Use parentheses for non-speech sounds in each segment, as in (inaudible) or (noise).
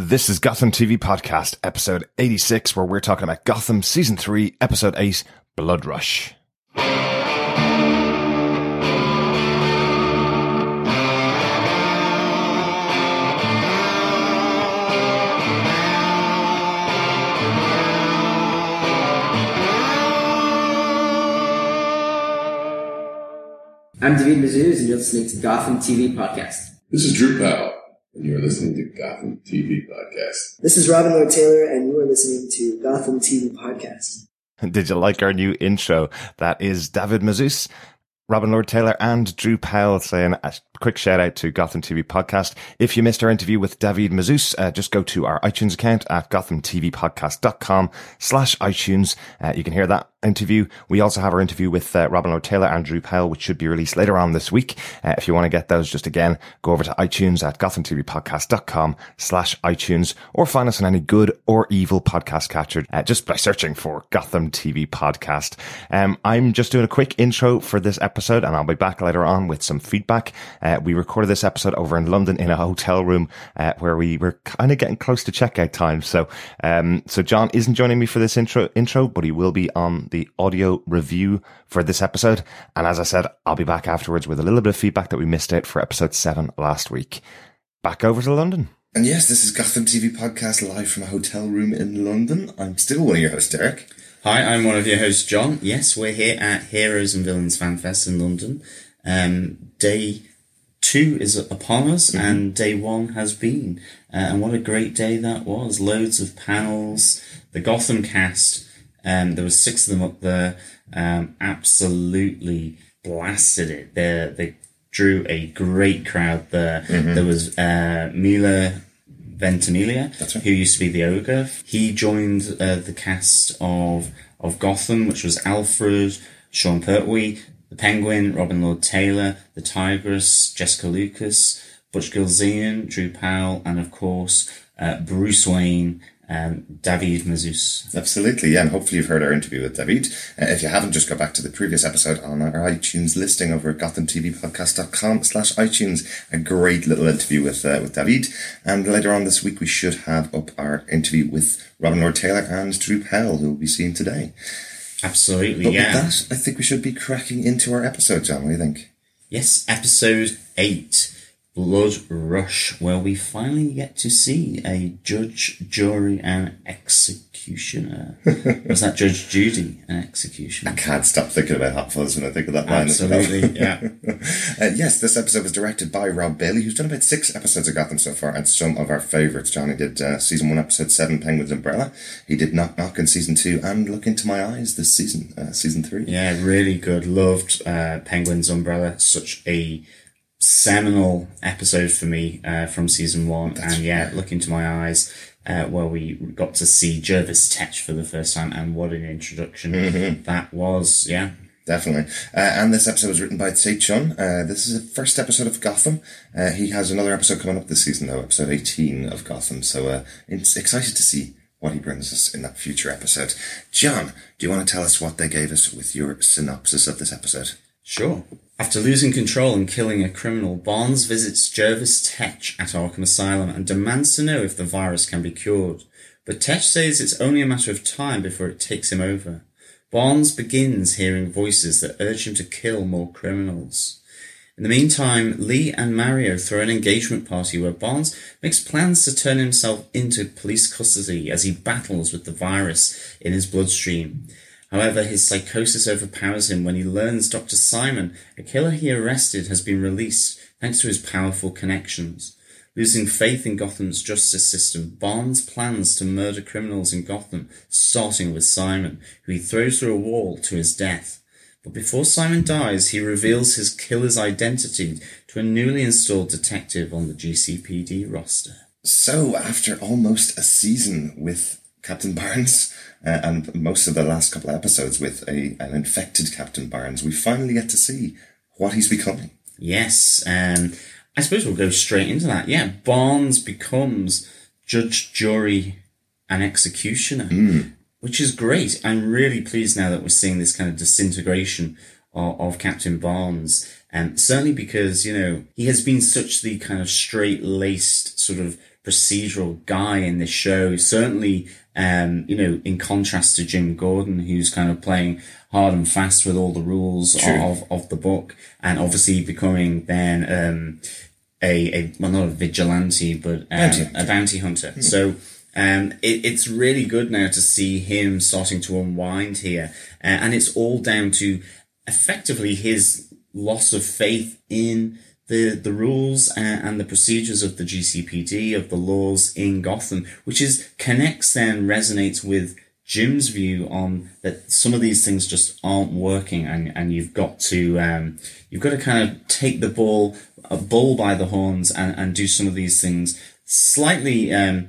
This is Gotham TV Podcast, episode 86, where we're talking about Gotham Season 3, Episode 8, Blood Rush. I'm David Mazouz, and you're listening to Gotham TV Podcast. This is Drew Powell, and you're listening to Gotham TV Podcast. This is Robin Lord Taylor, and you are listening to Gotham TV Podcast. Did you like our new intro? That is David Mazouz, Robin Lord Taylor, and Drew Powell saying a quick shout out to Gotham TV Podcast. If you missed our interview with David Mazouz, uh, just go to our iTunes account at gothamtvpodcast.com slash iTunes. Uh, you can hear that interview. We also have our interview with uh, Robin Lord Taylor and Drew Powell, which should be released later on this week. Uh, if you want to get those, just again, go over to iTunes at gothamtvpodcast.com slash iTunes or find us on any good or evil podcast catcher uh, just by searching for Gotham TV Podcast. Um, I'm just doing a quick intro for this episode and I'll be back later on with some feedback. Uh, we recorded this episode over in London in a hotel room uh, where we were kind of getting close to checkout time. So, um, so John isn't joining me for this intro, intro, but he will be on the audio review for this episode. And as I said, I'll be back afterwards with a little bit of feedback that we missed out for episode seven last week. Back over to London. And yes, this is Gotham TV Podcast live from a hotel room in London. I'm still one of your hosts, Derek. Hi, I'm one of your hosts, John. Yes, we're here at Heroes and Villains Fan Fest in London. Um, day two is upon us, Mm-hmm. and day one has been. Uh, and what a great day that was! Loads of panels, the Gotham cast. Um, there were six of them up there. Um, absolutely blasted it. They they drew a great crowd there. Mm-hmm. There was uh, Milo Ventimiglia, right. who used to be the ogre. He joined uh, the cast of of Gotham, which was Alfred, Sean Pertwee, the Penguin, Robin Lord Taylor, the Tigress, Jessica Lucas, Butch Gilzean, Drew Powell, and of course uh, Bruce Wayne, um, David Mazouz. Absolutely, yeah, and hopefully you've heard our interview with David. Uh, if you haven't, just go back to the previous episode on our iTunes listing over at gothamtvpodcast.com slash iTunes. A great little interview with uh, with David. And later on this week, we should have up our interview with Robin Lord Taylor and Drew Powell, who we'll be seeing today. Absolutely, But yeah. with that, I think we should be cracking into our episode, John. What do you think? Yes, episode 8, Blood Rush, where we finally get to see a judge, jury, and executioner. (laughs) Was that Judge Judy, an executioner? I can't stop thinking about Hot Fuzz when I think of that line. Absolutely, (laughs) yeah. Uh, yes, this episode was directed by Rob Bailey, who's done about six episodes of Gotham so far, and some of our favourites. Johnny did uh, season one, episode seven, Penguin's Umbrella. He did Knock Knock in season two, and Look Into My Eyes this season, uh, season three. Yeah, really good. Loved uh, Penguin's Umbrella. Such a seminal episode for me uh, from season one. and yeah, Look Into My Eyes, uh, where we got to see Jervis Tetch for the first time, and what an introduction that was. Yeah. Definitely. Uh, and this episode was written by Tze Chun. Uh, this is the first episode of Gotham. Uh, he has another episode coming up this season, though, episode 18 of Gotham. So uh, it's excited to see what he brings us in that future episode. John, do you want to tell us what they gave us with your synopsis of this episode? Sure. After losing control and killing a criminal, Barnes visits Jervis Tetch at Arkham Asylum and demands to know if the virus can be cured. But Tetch says it's only a matter of time before it takes him over. Barnes begins hearing voices that urge him to kill more criminals. In the meantime, Lee and Mario throw an engagement party where Barnes makes plans to turn himself into police custody as he battles with the virus in his bloodstream. However, his psychosis overpowers him when he learns Dr. Simon, a killer he arrested, has been released thanks to his powerful connections. Losing faith in Gotham's justice system, Barnes plans to murder criminals in Gotham, starting with Simon, who he throws through a wall to his death. But before Simon dies, he reveals his killer's identity to a newly installed detective on the GCPD roster. So, after almost a season with Captain Barnes, uh, and most of the last couple of episodes with a an infected Captain Barnes, we finally get to see what he's becoming. Yes, um, I suppose we'll go straight into that. Yeah, Barnes becomes judge, jury, and executioner, which is great. I'm really pleased now that we're seeing this kind of disintegration of, of Captain Barnes. And certainly because, you know, he has been such the kind of straight laced sort of procedural guy in this show. Certainly, um, you know, in contrast to Jim Gordon, who's kind of playing hard and fast with all the rules of, of the book and obviously becoming then, um, a, a, well, not a vigilante, but, um, Bounty a bounty hunter. So, um, it, it's really good now to see him starting to unwind here. Uh, and it's all down to effectively his loss of faith in the, the rules and, and the procedures of the GCPD, of the laws in Gotham, which is connects then resonates with Jim's view on that some of these things just aren't working and, and you've got to, um, you've got to kind of take the ball, a bull by the horns and, and do some of these things slightly, um,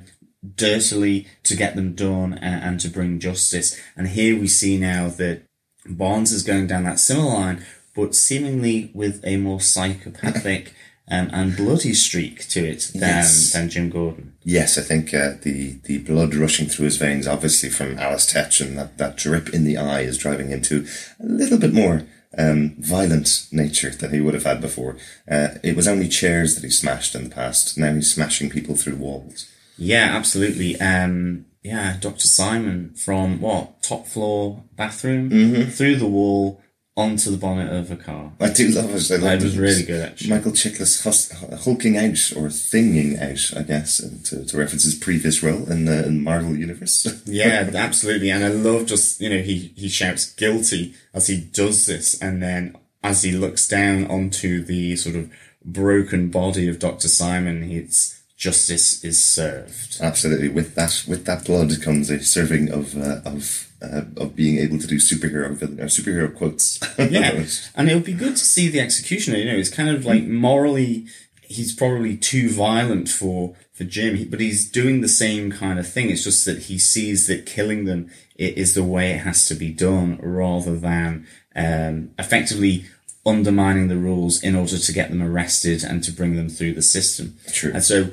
dirtily to get them done and, and to bring justice. And here we see now that Barnes is going down that similar line, but seemingly with a more psychopathic (laughs) um, and bloody streak to it than, Yes. than Jim Gordon. Yes, I think uh, the the blood rushing through his veins, obviously from Alice Tetch, and that, that drip in the eye is driving him to a little bit more um, violent nature than he would have had before. Uh, it was only chairs that he smashed in the past. Now he's smashing people through walls. Yeah, absolutely. Um, yeah, Dr. Simon from what top floor bathroom through the wall onto the bonnet of a car. I do love it. I love It was really good, actually. Michael Chiklis hus- hulking out or thinging out, I guess, uh, to, to reference his previous role in the in Marvel Universe. (laughs) Yeah, absolutely. And I love just, you know, he, he shouts guilty as he does this. And then as he looks down onto the sort of broken body of Dr. Simon, it's justice is served. Absolutely. With that, with that blood comes a serving of uh, of uh, of being able to do superhero villain or superhero quotes. (laughs) Yeah. and it would be good to see the executioner, you know, it's kind of like morally, he's probably too violent for, for Jim, but he's doing the same kind of thing. It's just that he sees that killing them i- is the way it has to be done rather than, um, effectively undermining the rules in order to get them arrested and to bring them through the system. True. And so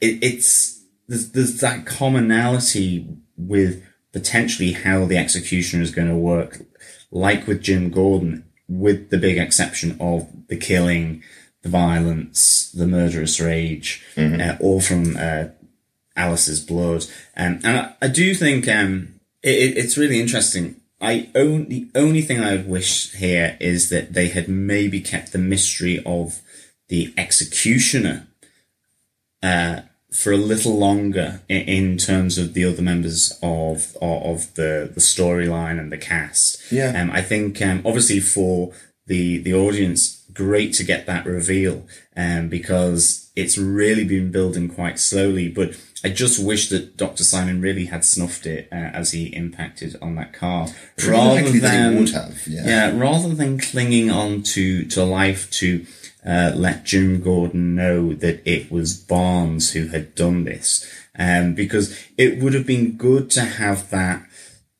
it, it's, there's, there's that commonality with potentially how the executioner is going to work, like with Jim Gordon, with the big exception of the killing, the violence, the murderous rage, uh, all from uh, Alice's blood. Um, and I, I do think um, it, it- it's really interesting. I own, the only thing I would wish here is that they had maybe kept the mystery of the executioner uh, for a little longer in, in terms of the other members of of, of the the storyline and the cast. Yeah. um, I think um, obviously for the the audience, great to get that reveal, um, because it's really been building quite slowly. But I just wish that Dr. Simon really had snuffed it uh, as he impacted on that car, rather likely that he than would have, yeah. yeah, rather than clinging on to, to life to uh, let Jim Gordon know that it was Barnes who had done this. Um, because it would have been good to have that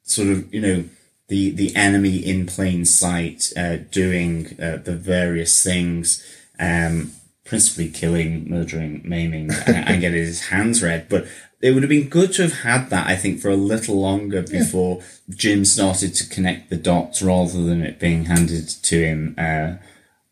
sort of, you know, the, the enemy in plain sight, uh, doing, uh, the various things, um, principally killing, murdering, maiming, (laughs) and, and getting his hands red. But it would have been good to have had that, I think, for a little longer before Jim started to connect the dots rather than it being handed to him, uh,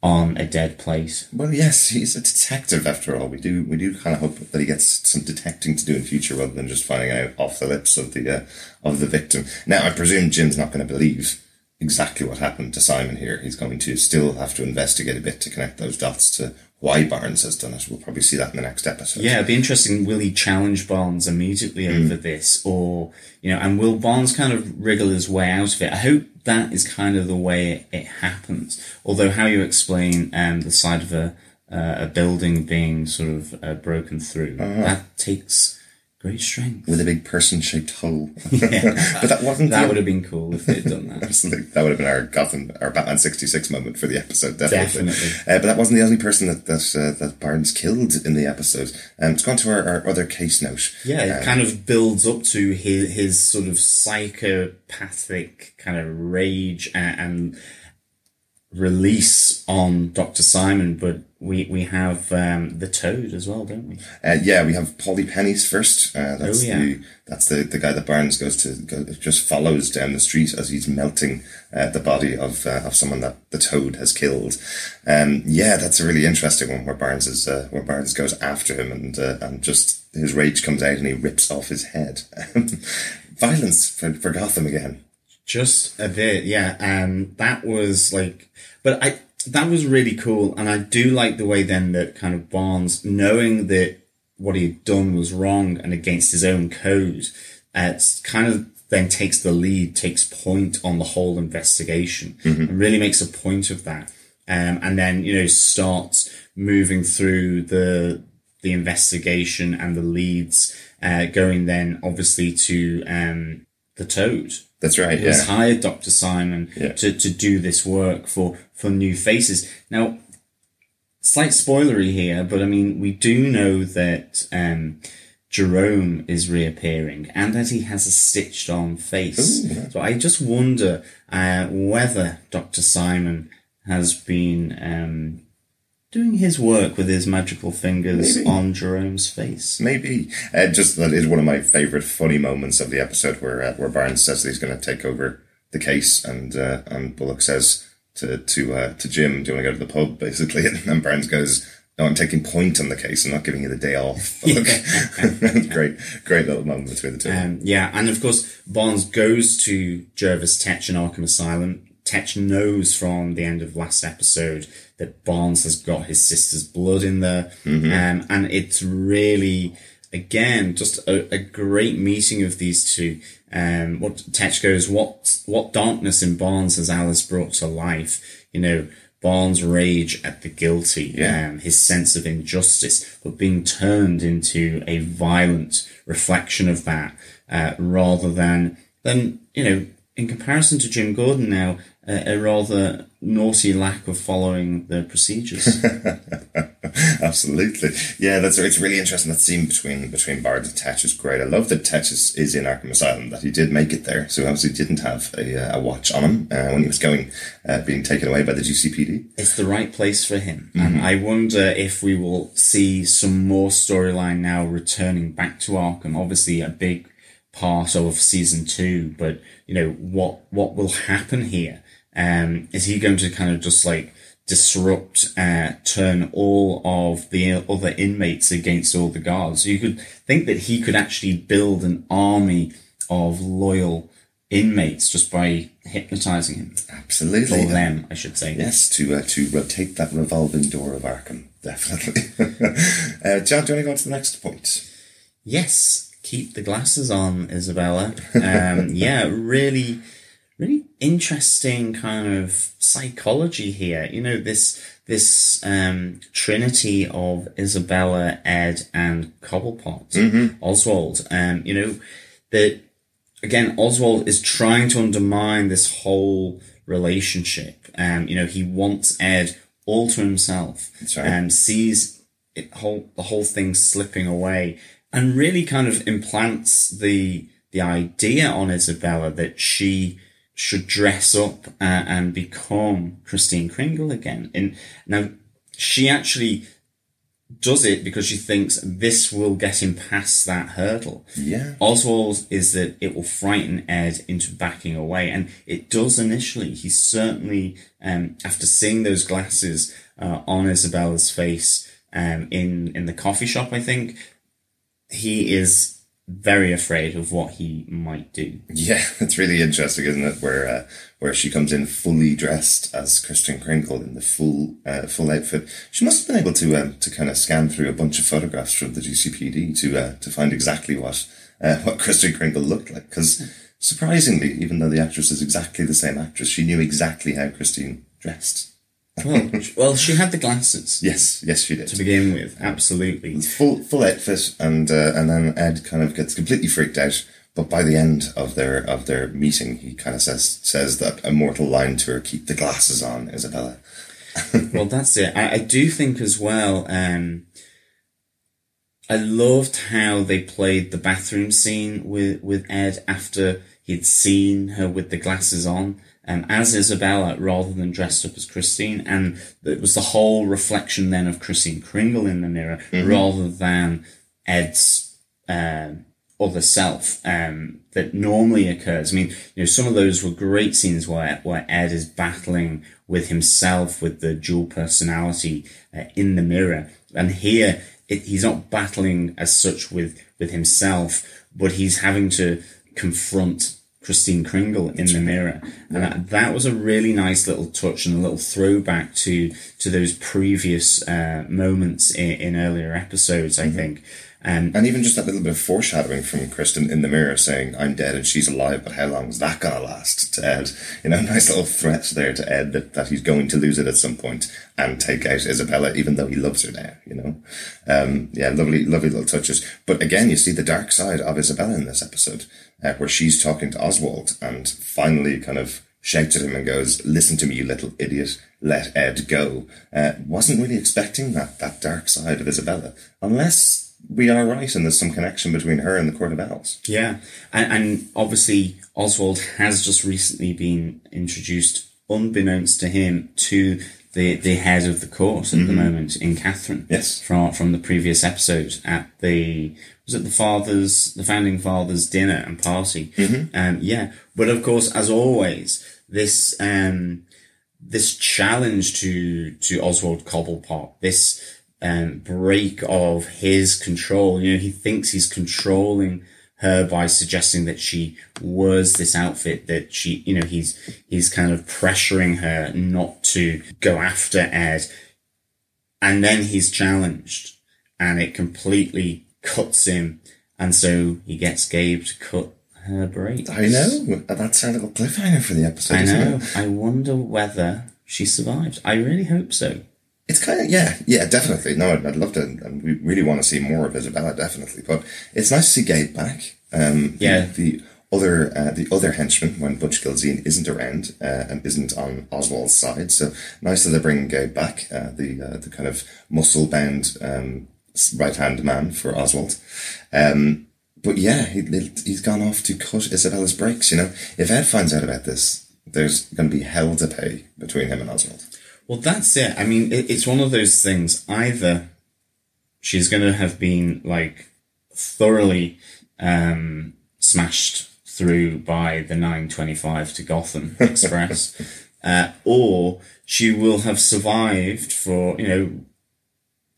on a dead plate. Well, yes, he's a detective after all. We do we do kind of hope that he gets some detecting to do in future rather than just finding out off the lips of the uh, of the victim. Now, I presume Jim's not going to believe exactly what happened to Simon here. He's going to still have to investigate a bit to connect those dots to why Barnes has done it. We'll probably see that in the next episode. Yeah, it'd be interesting. Will he challenge Barnes immediately over this, or you know, and will Barnes kind of wriggle his way out of it? I hope that is kind of the way it, happens. Although, how you explain um, the side of a uh, a building being sort of uh, broken through that takes great strength. with a big person-shaped hole. (laughs) (laughs) but that wasn't That the- would have been cool if they'd done that. Absolutely. That would have been our Gotham, our Batman 66 moment for the episode, definitely. Definitely. Uh, but that wasn't the only person that, that, uh, that Barnes killed in the episode. Um, let's go on to our, our other case note. Yeah, it Um, kind of builds up to his his sort of psychopathic kind of rage and, and release on Doctor Simon, but we we have um, the Toad as well, don't we? Uh, yeah, we have Polly Pennies first. Uh, that's Oh, yeah. the that's the, the guy that Barnes goes to go, just follows down the street as he's melting uh, the body of uh, of someone that the Toad has killed. Um, yeah, that's a really interesting one where Barnes is uh, where Barnes goes after him and uh, and just his rage comes out and he rips off his head. (laughs) Violence for, for Gotham again. Just a bit, yeah. Um, that was like, but I, that was really cool. And I do like the way then that kind of Barnes, knowing that what he had done was wrong and against his own code, uh, it's kind of then takes the lead, takes point on the whole investigation and really makes a point of that. Um, and then, you know, starts moving through the, the investigation and the leads, uh, going then obviously to, um, the Toad That's right. who has Yeah. hired Dr. Simon Yeah. to, to do this work for, for new faces. Now, slight spoilery here, but I mean, we do know that, um, Jerome is reappearing and that he has a stitched on face. So I just wonder, uh, whether Dr. Simon has been, um, doing his work with his magical fingers Maybe. on Jerome's face. Maybe. Uh, just that is one of my favourite funny moments of the episode where uh, where Barnes says that he's going to take over the case, and uh, and Bullock says to to uh, to Jim, "Do you want to go to the pub?" (laughs) Basically, and then Barnes goes, "No, I'm taking point on the case. I'm not giving you the day off." (laughs) (laughs) Great, great little moment between the two. Um, yeah, and of course, Barnes goes to Jervis Tetch in Arkham Asylum. Tetch knows from the end of last episode that Barnes has got his sister's blood in there. Um, and it's really, again, just a, a great meeting of these two. Um, what Tetch goes, what, what darkness in Barnes has Alice brought to life? You know, Barnes' rage at the guilty, Yeah. um, his sense of injustice, but being turned into a violent reflection of that, uh, rather than, than, you know, in comparison to Jim Gordon now, uh, a rather naughty lack of following the procedures. (laughs) Absolutely. Yeah, that's it's really interesting that scene between between Barnes and Tetch is great. I love that Tetch is, is in Arkham Asylum, that he did make it there. So obviously didn't have a, uh, a watch on him uh, when he was going, uh, being taken away by the GCPD. it's the right place for him. And I wonder if we will see some more storyline now returning back to Arkham. Obviously a big part of season two, but you know, what, what will happen here? Um, is he going to kind of just like disrupt, uh, turn all of the other inmates against all the guards? You could think that he could actually build an army of loyal inmates just by hypnotizing him. Absolutely. Or them, I should say. Yes, to uh, to rotate that revolving door of Arkham, definitely. (laughs) uh, John, do you want to go on to the next point? Yes, keep the glasses on, Isabella. Um, yeah, really, really interesting kind of psychology here. You know, this, this, um, trinity of Isabella, Ed, and Cobblepot, Oswald. Um, you know, that, again, Oswald is trying to undermine this whole relationship. Um, you know, he wants Ed all to himself right. and sees it whole, the whole thing slipping away and really kind of implants the, the idea on Isabella that she should dress up uh, and become Christine Kringle again. And now she actually does it because she thinks this will get him past that hurdle. Yeah. Oswald is that it will frighten Ed into backing away, and it does initially. He certainly, um, after seeing those glasses uh, on Isabella's face um, in in the coffee shop, I think he is very afraid of what he might do. Yeah, (laughs) it's really interesting, isn't it? Where uh, where she comes in fully dressed as Kristen Kringle in the full uh, full outfit. She must have been able to um, to kind of scan through a bunch of photographs from the GCPD to uh, to find exactly what uh, (laughs) what Kristen Kringle looked like. Because surprisingly, even though the actress is exactly the same actress, she knew exactly how Christine dressed. Well, well, she had the glasses Yes, yes, she did. to begin with, absolutely. Full full outfit, and uh, and then Ed kind of gets completely freaked out. But by the end of their of their meeting, he kind of says says that immortal line to her: "Keep the glasses on, Isabella." (laughs) Well, that's it. I, I do think as well. Um, I loved how they played the bathroom scene with with Ed after he'd seen her with the glasses on, um, as Isabella rather than dressed up as Christine, and it was the whole reflection then of Christine Kringle in the mirror rather than Ed's um, other self um, that normally occurs. I mean, you know, some of those were great scenes where where Ed is battling with himself with the dual personality uh, in the mirror, and here it, he's not battling as such with with himself, but he's having to confront Christine Kringle in the mirror, and that, that was a really nice little touch and a little throwback to to those previous uh, moments in, in earlier episodes. I think. Um, And even just that little bit of foreshadowing from Kristen in the mirror saying, I'm dead and she's alive, but how long is that going to last to Ed? You know, (laughs) nice little threat there to Ed that, that he's going to lose it at some point and take out Isabella, even though he loves her now, you know? Um, yeah, lovely, lovely little touches. But again, you see the dark side of Isabella in this episode, uh, where she's talking to Oswald and finally kind of shouts at him and goes, listen to me, you little idiot, let Ed go. Uh, wasn't really expecting that, that dark side of Isabella, unless we are right and there's some connection between her and the Court of Owls. Yeah, and, and obviously Oswald has just recently been introduced, unbeknownst to him, to the the head of the court at the moment in Catherine. Yes. from from the previous episode at the was it the fathers, the founding fathers dinner and party. Um, yeah, but of course, as always, this um this challenge to to Oswald Cobblepot, this um, break of his control. You know, he thinks he's controlling her by suggesting that she wears this outfit that she, you know, he's, he's kind of pressuring her not to go after Ed. And then he's challenged and it completely cuts him. And so he gets Gabe to cut her braids. I know. That's our little cliffhanger for the episode. I know. I wonder whether she survived. I really hope so. It's kind of, yeah, yeah, definitely. No, I'd, I'd love to, and we really want to see more of Isabella, definitely. But it's nice to see Gabe back. Um, Yeah. The, the other, uh, the other henchman, when Butch Gilzean isn't around, uh, and isn't on Oswald's side. So nice that they're bringing Gabe back, uh, the, uh, the kind of muscle bound, um, right hand man for Oswald. Um, but yeah, he, he's gone off to cut Isabella's brakes, you know. If Ed finds out about this, there's going to be hell to pay between him and Oswald. Well, that's it. I mean, it, it's one of those things. Either she's going to have been like thoroughly um, smashed through by the 925 to Gotham (laughs) Express, uh, or she will have survived for you know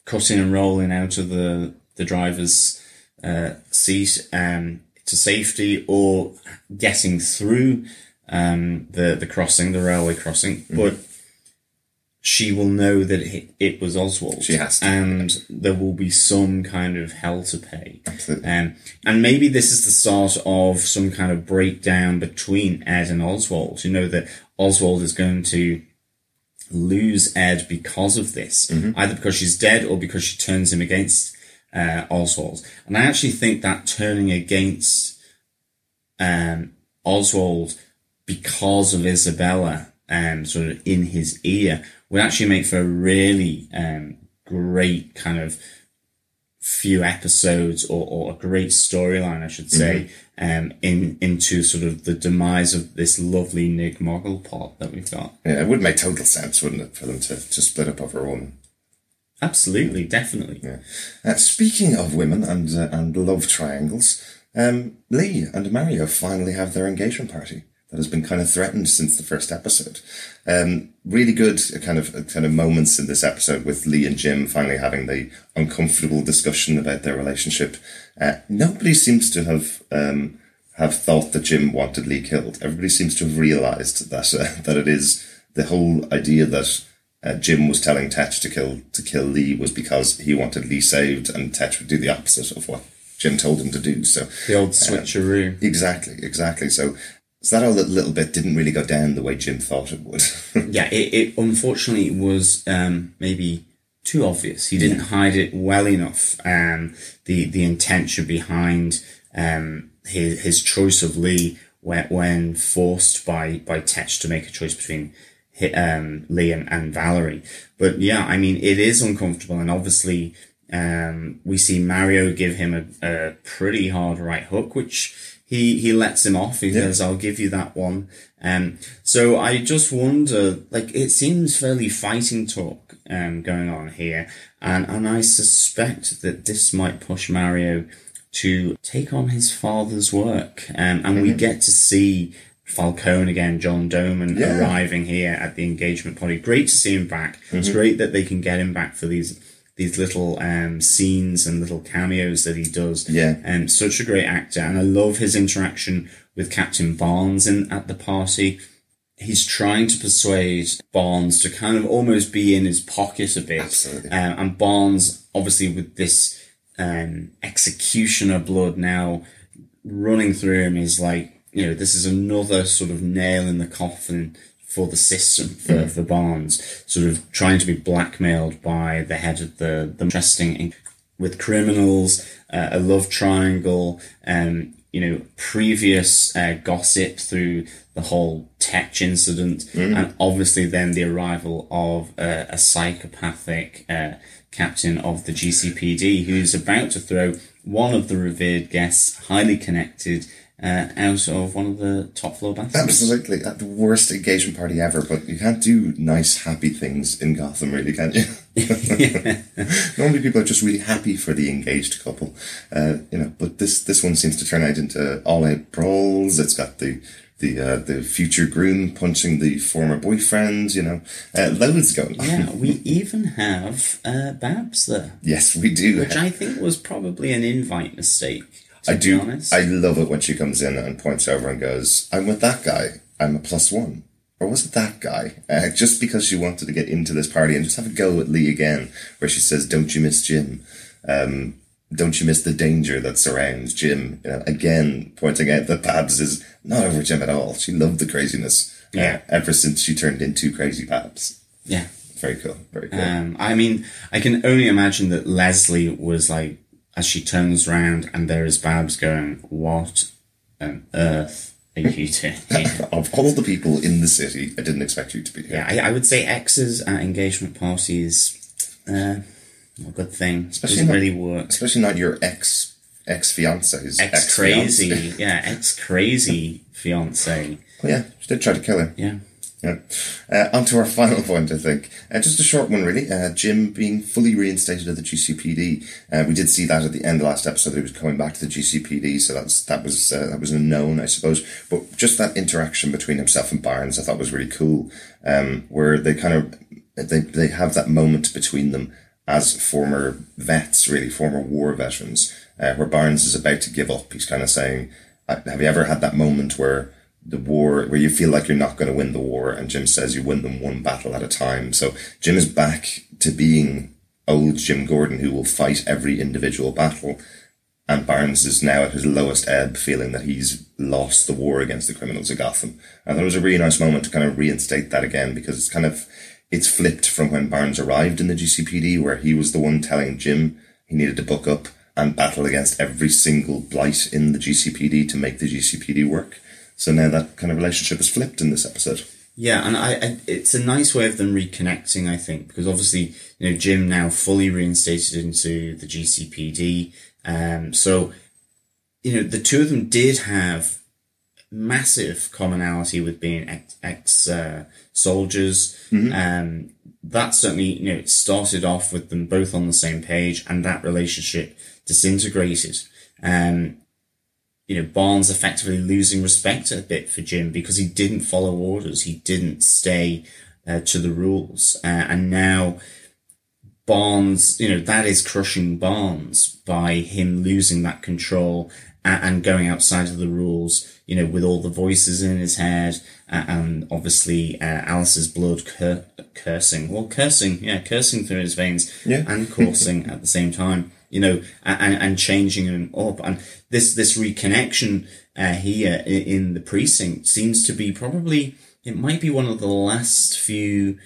cutting and rolling out of the the driver's uh, seat um, to safety, or getting through um, the the crossing, the railway crossing, but she will know that it, it was Oswald. She has to. And there will be some kind of hell to pay. Absolutely. Um, and maybe this is the start of some kind of breakdown between Ed and Oswald. You know, that Oswald is going to lose Ed because of this, either because she's dead or because she turns him against uh, Oswald. And I actually think that turning against um, Oswald because of Isabella um, sort of in his ear would actually make for a really um, great kind of few episodes or, or a great storyline, I should say, um, in into sort of the demise of this lovely Nygmobblepot that we've got. Yeah, it would make total sense, wouldn't it, for them to, to split up over one. Absolutely, definitely. Uh, speaking of women and uh, and love triangles, um, Lee and Mario finally have their engagement party that has been kind of threatened since the first episode. Um, really good uh, kind of uh, kind of moments in this episode with Lee and Jim finally having the uncomfortable discussion about their relationship. Uh, nobody seems to have um, have thought that Jim wanted Lee killed. Everybody seems to have realised that uh, (laughs) that it is the whole idea that uh, Jim was telling Tetch to kill to kill Lee was because he wanted Lee saved, and Tetch would do the opposite of what Jim told him to do. So The old switcheroo. exactly, exactly. So so that whole little, bit didn't really go down the way Jim thought it would. (laughs) yeah, it, it unfortunately was um, maybe too obvious. He didn't hide it well enough. Um, the the intention behind um, his his choice of Lee when, when forced by by Tetch to make a choice between um, Lee and, and Valerie. But yeah, I mean, it is uncomfortable, and obviously. Um, we see Mario give him a, a pretty hard right hook, which he, he lets him off. He says, I'll give you that one. Um, so I just wonder, like, it seems fairly fighting talk, um, going on here. And, and I suspect that this might push Mario to take on his father's work. Um, and we get to see Falcone again, John Doman Yeah. arriving here at the engagement party. Great to see him back. It's great that they can get him back for these, these little um, scenes and little cameos that he does. Yeah. Um, such a great actor. And I love his interaction with Captain Barnes in, at the party. He's trying to persuade Barnes to kind of almost be in his pocket a bit. Absolutely. Uh, and Barnes, obviously, with this um, executioner blood now running through him, is like, you know, this is another sort of nail in the coffin for the system for, for Barnes, sort of trying to be blackmailed by the head of the the interesting with criminals, uh, a love triangle, um, you know, previous uh, gossip through the whole Tetch incident, and obviously then the arrival of uh, a psychopathic uh, captain of the GCPD who's about to throw one of the revered guests, highly connected, uh, out of one of the top floor bathrooms. Absolutely. At the worst engagement party ever, but you can't do nice, happy things in Gotham, really, can you? (laughs) (laughs) Normally people are just really happy for the engaged couple. Uh, you know, but this, this one seems to turn out into all out brawls. It's got the, the, uh, the future groom punching the former boyfriend, you know, uh, loads going on. Yeah, we (laughs) even have uh, Babs there, Yes, we do. which I think was probably an invite mistake. I do. honest. I love it when she comes in and points over and goes, "I'm with that guy. I'm a plus one." Or was it that guy? Uh, just because she wanted to get into this party and just have a go at Lee again, where she says, "Don't you miss Jim? Um, don't you miss the danger that surrounds Jim?" You know, again pointing out that Babs is not over Jim at all. She loved the craziness. uh, Yeah. ever since she turned into Crazy Babs. yeah. Very cool. Very cool. Um, I mean, I can only imagine that Leslie was like, as she turns round and there is Babs going, "What on earth are you (laughs) doing?" of all the people in the city, I didn't expect you to be here. yeah, I, I would say exes at engagement parties, uh, a good thing. Especially Doesn't not- really work. Especially not your ex ex fiance's Ex crazy, (laughs) yeah, ex crazy fiance, Well, yeah, she did try to kill him. yeah. Yeah. Uh, on to our (laughs) final point, I think. Uh, just a short one, really. Uh, Jim being fully reinstated at the GCPD. Uh, we did see that at the end of the last episode. That he was coming back to the GCPD, so that's that was uh, that was a known, I suppose. But just that interaction between himself and Barnes, I thought was really cool. Um, where they kind of they they have that moment between them as former vets, really former war veterans, uh, where Barnes is about to give up. He's kind of saying, uh, "Have you ever had that moment where?" The war where you feel like you're not going to win the war and Jim says you win them one battle at a time. So Jim is back to being old Jim Gordon who will fight every individual battle and Barnes is now at his lowest ebb feeling that he's lost the war against the criminals of Gotham. And that was a really nice moment to kind of reinstate that again because it's kind of it's flipped from when Barnes arrived in the GCPD where he was the one telling Jim he needed to book up and battle against every single blight in the GCPD to make the GCPD work. So now that kind of relationship is flipped in this episode. Yeah, and I, I, it's a nice way of them reconnecting, I think, because obviously, you know, Jim now fully reinstated into the GCPD. Um, so, you know, the two of them did have massive commonality with being ex, ex uh, soldiers. Um, that certainly, you know, it started off with them both on the same page, and that relationship disintegrated. Um, you know, Barnes effectively losing respect a bit for Jim because he didn't follow orders. He didn't stay uh, to the rules. Uh, and now Barnes, you know, that is crushing Barnes by him losing that control and, and going outside of the rules, you know, with all the voices in his head uh, and obviously uh, Alice's blood cur- cursing. Well, cursing, yeah, cursing through his veins Yeah. and coursing (laughs) at the same time you know, and, and changing him up. And this, this reconnection, uh, here in, the precinct seems to be probably, it might be one of the last few,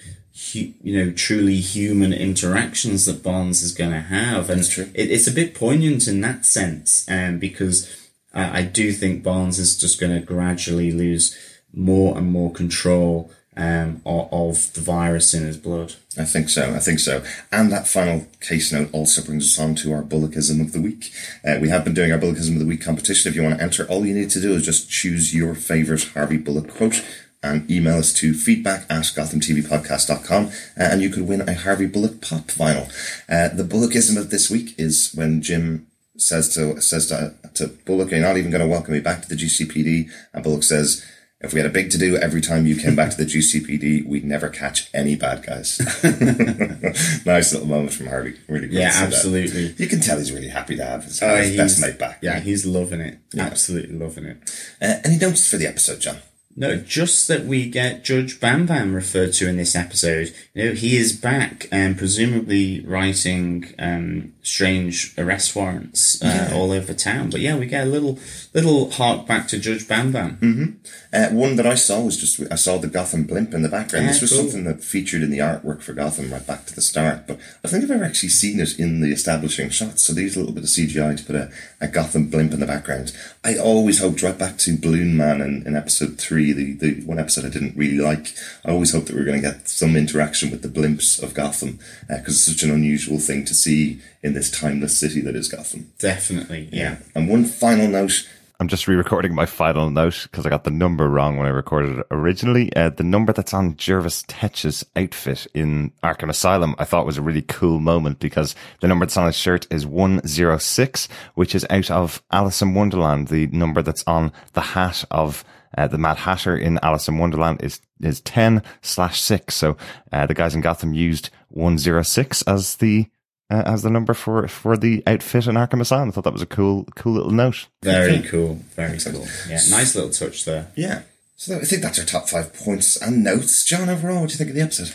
you know, truly human interactions that Barnes is going to have. And. It, it's a bit poignant in that sense, um, because I, I do think Barnes is just going to gradually lose more and more control, um, of, of the virus in his blood. I think so. I think so. And that final case note also brings us on to our Bullockism of the Week. Uh, we have been doing our Bullockism of the Week competition. If you want to enter, all you need to do is just choose your favourite Harvey Bullock quote and email us to feedback at gothamtvpodcast.com uh, and you could win a Harvey Bullock pop vinyl. Uh, the Bullockism of this week is when Jim says to says to, to Bullock, "You're not even going to welcome me back to the GCPD," and Bullock says, If we had a big to do every time you came back to the GCPD, we'd never catch any bad guys. (laughs) nice little moment from Harvey. Really good Yeah, see that. absolutely. You can tell he's really happy to have his, Uh, best mate back. Yeah, he's loving it. Absolutely loving it. Uh, any notes for the episode, John? No, just that we get Judge Bam Bam referred to in this episode. You know, he is back and presumably writing um, strange arrest warrants uh, all over town. But yeah, we get a little little hark back to Judge Bam Bam. Uh, one that I saw was just I saw the Gotham blimp in the background. Yeah, this was cool. something that featured in the artwork for Gotham right back to the start, but I think I've ever actually seen it in the establishing shots. So there's a little bit of CGI to put a, a Gotham blimp in the background. I always hoped right back to Balloon Man in, in episode three, the, the one episode I didn't really like. I always hoped that we were going to get some interaction with the blimps of Gotham because it's such an unusual thing to see in this timeless city that is Gotham. Definitely, yeah. And one final note. I'm just re-recording my final note because I got the number wrong when I recorded it originally. Uh, the number that's on Jervis Tetch's outfit in Arkham Asylum, I thought was a really cool moment because the number that's on his shirt is 106, which is out of Alice in Wonderland. The number that's on the hat of uh, the Mad Hatter in Alice in Wonderland is is 10 slash 6. So uh, the guys in Gotham used 106 as the uh, as the number for for the outfit in Arkham Asylum. I thought that was a cool cool little note. Very cool. Very cool. Yeah, nice little touch there. Yeah. So I think that's our top five points and notes. John, overall, what do you think of the episode?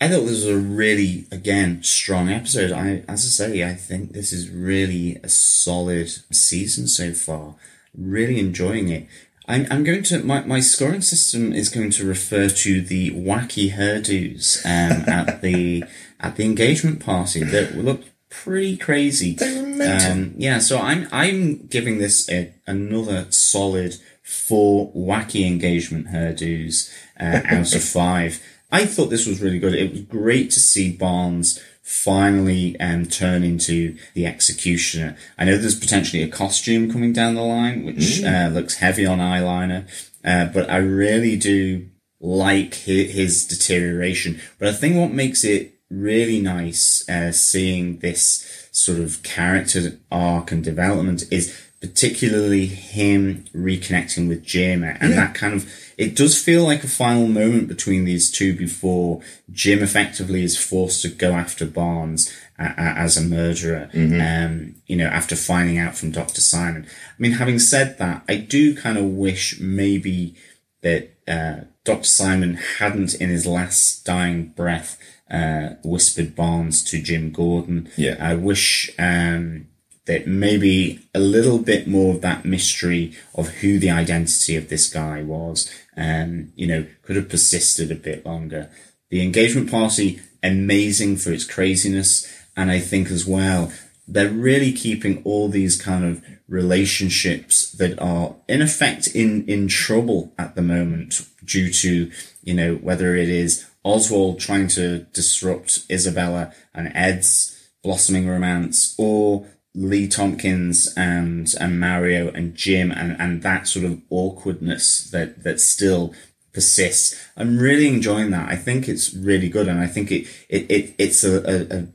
I thought this was a really, again, strong episode. I, as I say, I think this is really a solid season so far. Really enjoying it. I'm, I'm going to, my, my scoring system is going to refer to the wacky hairdos, um, (laughs) at the, at the engagement party that looked pretty crazy. They were mental. Um, yeah, so I'm, I'm giving this a, another solid four wacky engagement hairdos, uh, out of (laughs) five. I thought this was really good. It was great to see Barnes finally um, turn into the executioner. I know there's potentially a costume coming down the line, which uh, looks heavy on eyeliner, uh, but I really do like his, his deterioration. But I think what makes it really nice uh, seeing this sort of character arc and development is particularly him reconnecting with Jim and that kind of it does feel like a final moment between these two before Jim effectively is forced to go after Barnes a- a- as a murderer. Um, you know, after finding out from Dr. Simon. I mean, having said that, I do kind of wish maybe that uh, Dr. Simon hadn't, in his last dying breath, uh, whispered Barnes to Jim Gordon. Yeah. I wish um, that maybe a little bit more of that mystery of who the identity of this guy was, um, you know, could have persisted a bit longer. The engagement party, amazing for its craziness. And I think as well, they're really keeping all these kind of relationships that are in effect in, in trouble at the moment due to, you know, whether it is Oswald trying to disrupt Isabella and Ed's blossoming romance or Lee Thompkins and, and Mario and Jim and, and that sort of awkwardness that, that still persists. I'm really enjoying that. I think it's really good. And I think it, it, it it's a, a, a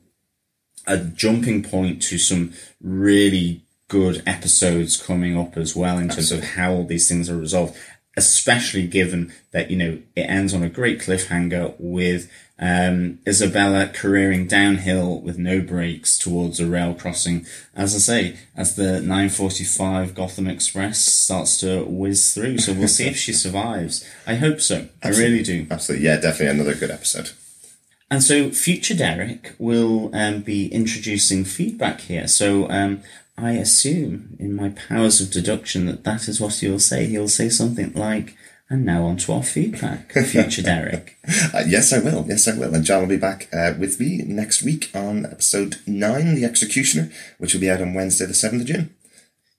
a jumping point to some really good episodes coming up as well in terms of how all these things are resolved, especially given that, you know, it ends on a great cliffhanger with um, Isabella careering downhill with no brakes towards a rail crossing. As I say, as the 945 Gotham Express starts to whiz through. So we'll see if she survives. I hope so. I really do. Absolutely. Yeah, definitely another good episode. And so future Derek will um, be introducing feedback here. So um, I assume in my powers of deduction that that is what he'll say. He'll say something like, and now on to our feedback, future (laughs) Derek. Uh, yes, I will. Yes, I will. And John will be back uh, with me next week on episode 9, The Executioner, which will be out on Wednesday, the 7th of June.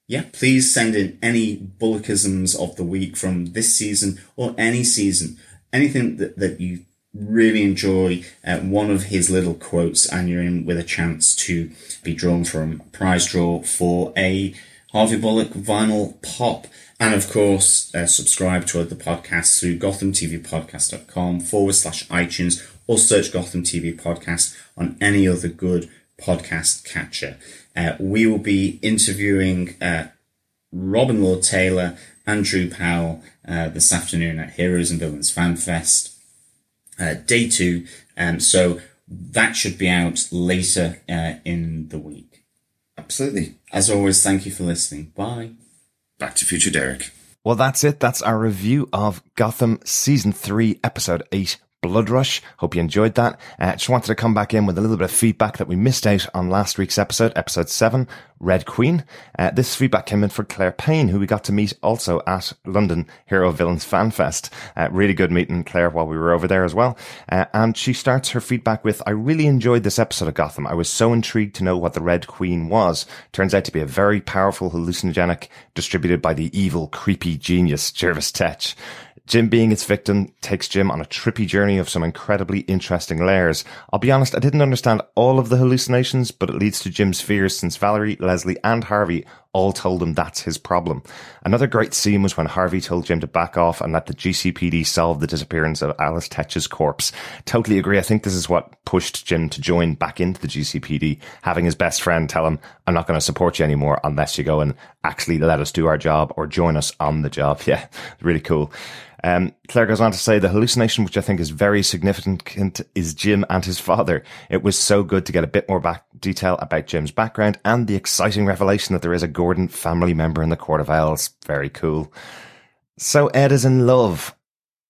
Yeah, please send in any bullockisms of the week from this season or any season. Anything that, that you really enjoy, uh, one of his little quotes, and you're in with a chance to be drawn from prize draw for a Harvey Bullock vinyl pop. And of course, uh, subscribe to the podcast through gothamtvpodcast.com forward slash iTunes or search Gotham TV Podcast on any other good podcast catcher. Uh, we will be interviewing uh, Robin Lord Taylor and Drew Powell uh, this afternoon at Heroes and Villains Fan Fest, uh, day two. Um, so that should be out later uh, in the week. Absolutely. As always, thank you for listening. Bye. Back to Future Derek. Well, that's it. That's our review of Gotham Season 3, Episode 8, Blood Rush. Hope you enjoyed that. Uh, just wanted to come back in with a little bit of feedback that we missed out on last week's episode, episode seven, Red Queen. Uh, this feedback came in for Claire Payne, who we got to meet also at London Hero Villains Fan Fest. Uh, really good meeting Claire while we were over there as well. Uh, and she starts her feedback with, I really enjoyed this episode of Gotham. I was so intrigued to know what the Red Queen was. Turns out to be a very powerful hallucinogenic distributed by the evil, creepy genius Jervis Tetch. Jim being its victim takes Jim on a trippy journey of some incredibly interesting layers. I'll be honest, I didn't understand all of the hallucinations, but it leads to Jim's fears since Valerie, Leslie, and Harvey all told him that's his problem. Another great scene was when Harvey told Jim to back off and let the GCPD solve the disappearance of Alice Tetch's corpse. Totally agree. I think this is what pushed Jim to join back into the GCPD, having his best friend tell him, I'm not going to support you anymore unless you go and actually let us do our job or join us on the job. (laughs) Yeah, really cool. Um, Claire goes on to say the hallucination, which I think is very significant, is Jim and his father. It was so good to get a bit more back detail about Jim's background and the exciting revelation that there is a Gordon family member in the Court of Owls. Very cool. So Ed is in love.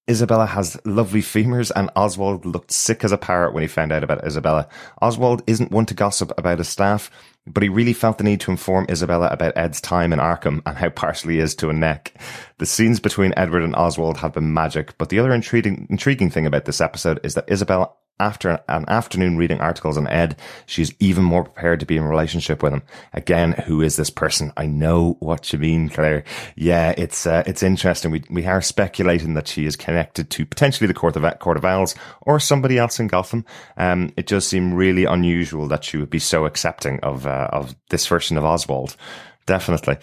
Isabella has lovely femurs and Oswald looked sick as a parrot when he found out about Isabella. Oswald isn't one to gossip about his staff, but he really felt the need to inform Isabella about Ed's time in Arkham and how partial he is to a neck. The scenes between Edward and Oswald have been magic, but the other intriguing, intriguing thing about this episode is that Isabella after an afternoon reading articles on Ed, she's even more prepared to be in relationship with him. Again, who is this person? I know what you mean, Claire. Yeah, it's uh, it's interesting. We we are speculating that she is connected to potentially the Court of Court of Owls or somebody else in Gotham. Um, it does seem really unusual that she would be so accepting of uh, of this version of Oswald. Definitely.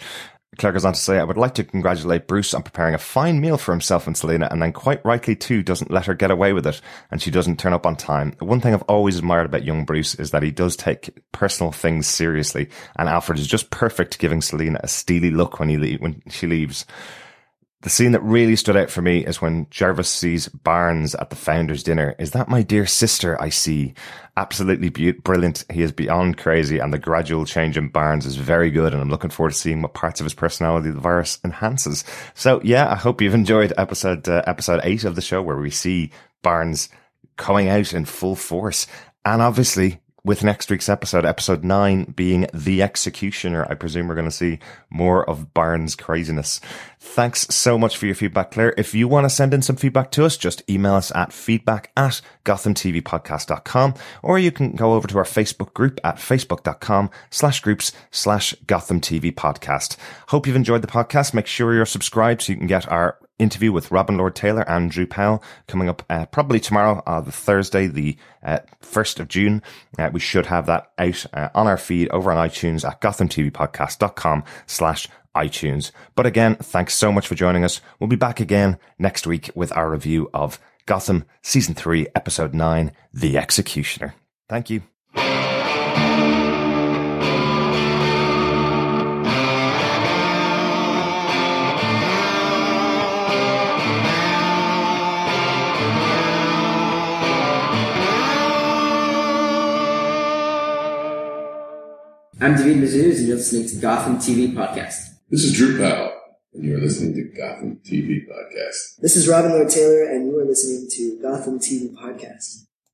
Claire goes on to say, I would like to congratulate Bruce on preparing a fine meal for himself and Selina, and then quite rightly too doesn't let her get away with it, and she doesn't turn up on time. One thing I've always admired about young Bruce is that he does take personal things seriously, and Alfred is just perfect giving Selina a steely look when he le- when she leaves. The scene that really stood out for me is when Jervis sees Barnes at the founders' dinner. Is that my dear sister I see? Absolutely be- brilliant. He is beyond crazy, and the gradual change in Barnes is very good. And I'm looking forward to seeing what parts of his personality the virus enhances. So, yeah, I hope you've enjoyed episode uh, episode eight of the show where we see Barnes coming out in full force, and obviously with next week's episode, episode nine being The Executioner. I presume we're going to see more of Barnes' craziness. Thanks so much for your feedback, Claire. If you want to send in some feedback to us, just email us at feedback at gothamtvpodcast.com or you can go over to our Facebook group at facebook.com slash groups slash Gotham TV podcast. Hope you've enjoyed the podcast. Make sure you're subscribed so you can get our interview with Robin Lord Taylor and Drew Powell coming up uh, probably tomorrow, uh, the Thursday, the uh, 1st of June. Uh, we should have that out uh, on our feed over on iTunes at gothamtvpodcast.com slash iTunes. But again, thanks so much for joining us. We'll be back again next week with our review of Gotham Season 3, Episode 9, The Executioner. Thank you. I'm David Mazouz, and you're listening to Gotham TV Podcast. This is Drew Powell, and you're listening to Gotham TV Podcast. This is Robin Lord Taylor, and you are listening to Gotham TV Podcast.